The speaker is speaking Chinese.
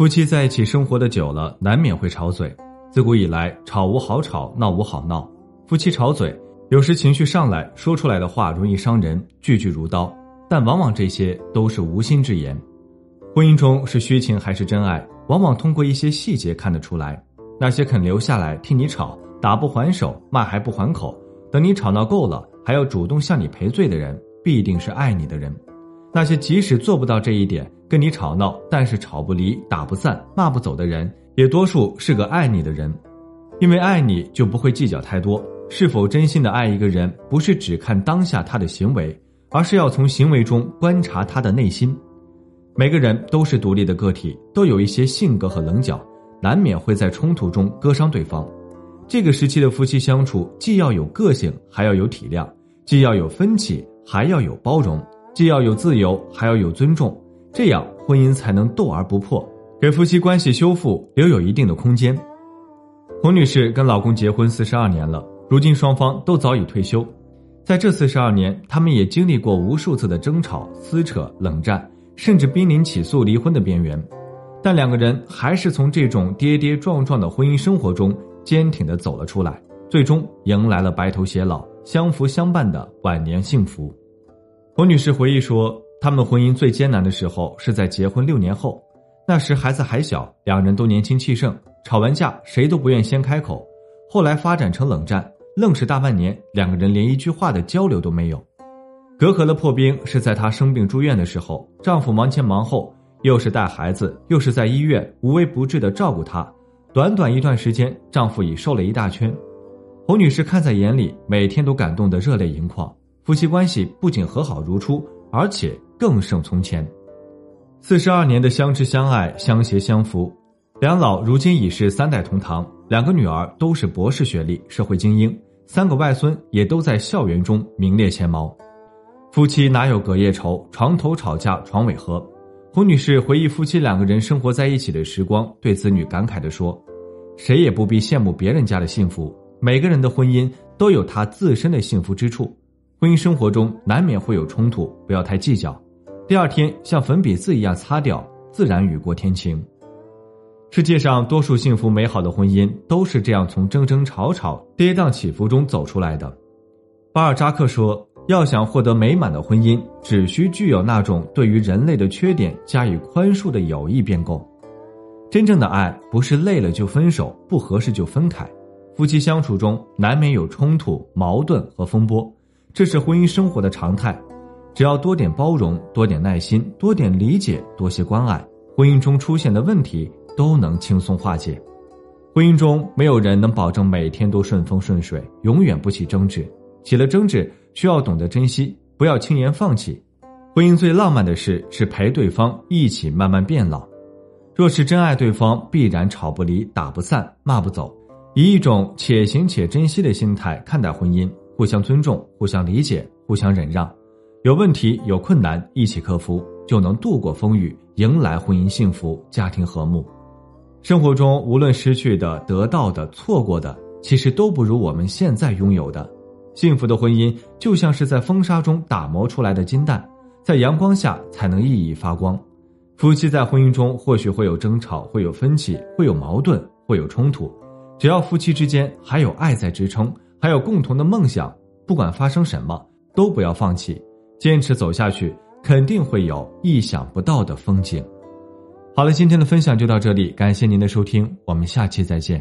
夫妻在一起生活的久了，难免会吵嘴。自古以来，吵无好吵，闹无好闹。夫妻吵嘴，有时情绪上来说出来的话容易伤人，句句如刀。但往往这些都是无心之言。婚姻中是虚情还是真爱，往往通过一些细节看得出来。那些肯留下来听你吵，打不还手，骂还不还口，等你吵闹够了还要主动向你赔罪的人，必定是爱你的人。那些即使做不到这一点，跟你吵闹，但是吵不离、打不散、骂不走的人，也多数是个爱你的人。因为爱你，就不会计较太多。是否真心的爱一个人，不是只看当下他的行为。而是要从行为中观察他的内心。每个人都是独立的个体，都有一些性格和棱角，难免会在冲突中割伤对方。这个时期的夫妻相处，既要有个性，还要有体谅；既要有分歧，还要有包容；既要有自由，还要有尊重。这样婚姻才能斗而不破，给夫妻关系修复留有一定的空间。洪女士跟老公结婚四十二年了，如今双方都早已退休。在这四十二年，他们也经历过无数次的争吵、撕扯、冷战，甚至濒临起诉离婚的边缘，但两个人还是从这种跌跌撞撞的婚姻生活中坚挺的走了出来，最终迎来了白头偕老、相扶相伴的晚年幸福。侯女士回忆说，他们婚姻最艰难的时候是在结婚六年后，那时孩子还小，两人都年轻气盛，吵完架谁都不愿先开口，后来发展成冷战。愣是大半年，两个人连一句话的交流都没有。隔阂的破冰是在她生病住院的时候，丈夫忙前忙后，又是带孩子，又是在医院无微不至的照顾她。短短一段时间，丈夫已瘦了一大圈。侯女士看在眼里，每天都感动得热泪盈眶。夫妻关系不仅和好如初，而且更胜从前。四十二年的相知相爱、相携相扶，两老如今已是三代同堂。两个女儿都是博士学历，社会精英；三个外孙也都在校园中名列前茅。夫妻哪有隔夜仇？床头吵架床尾和。胡女士回忆夫妻两个人生活在一起的时光，对子女感慨地说：“谁也不必羡慕别人家的幸福，每个人的婚姻都有他自身的幸福之处。婚姻生活中难免会有冲突，不要太计较。第二天像粉笔字一样擦掉，自然雨过天晴。”世界上多数幸福美好的婚姻都是这样从争争吵吵、跌宕起伏中走出来的。巴尔扎克说：“要想获得美满的婚姻，只需具有那种对于人类的缺点加以宽恕的友谊便够。真正的爱不是累了就分手，不合适就分开。夫妻相处中难免有冲突、矛盾和风波，这是婚姻生活的常态。只要多点包容、多点耐心、多点理解、多些关爱，婚姻中出现的问题。”都能轻松化解。婚姻中没有人能保证每天都顺风顺水，永远不起争执。起了争执，需要懂得珍惜，不要轻言放弃。婚姻最浪漫的事是陪对方一起慢慢变老。若是真爱对方，必然吵不离、打不散、骂不走。以一种且行且珍惜的心态看待婚姻，互相尊重、互相理解、互相忍让。有问题、有困难，一起克服，就能度过风雨，迎来婚姻幸福、家庭和睦。生活中，无论失去的、得到的、错过的，其实都不如我们现在拥有的。幸福的婚姻就像是在风沙中打磨出来的金蛋，在阳光下才能熠熠发光。夫妻在婚姻中或许会有争吵，会有分歧，会有矛盾，会有冲突。只要夫妻之间还有爱在支撑，还有共同的梦想，不管发生什么，都不要放弃，坚持走下去，肯定会有意想不到的风景。好了，今天的分享就到这里，感谢您的收听，我们下期再见。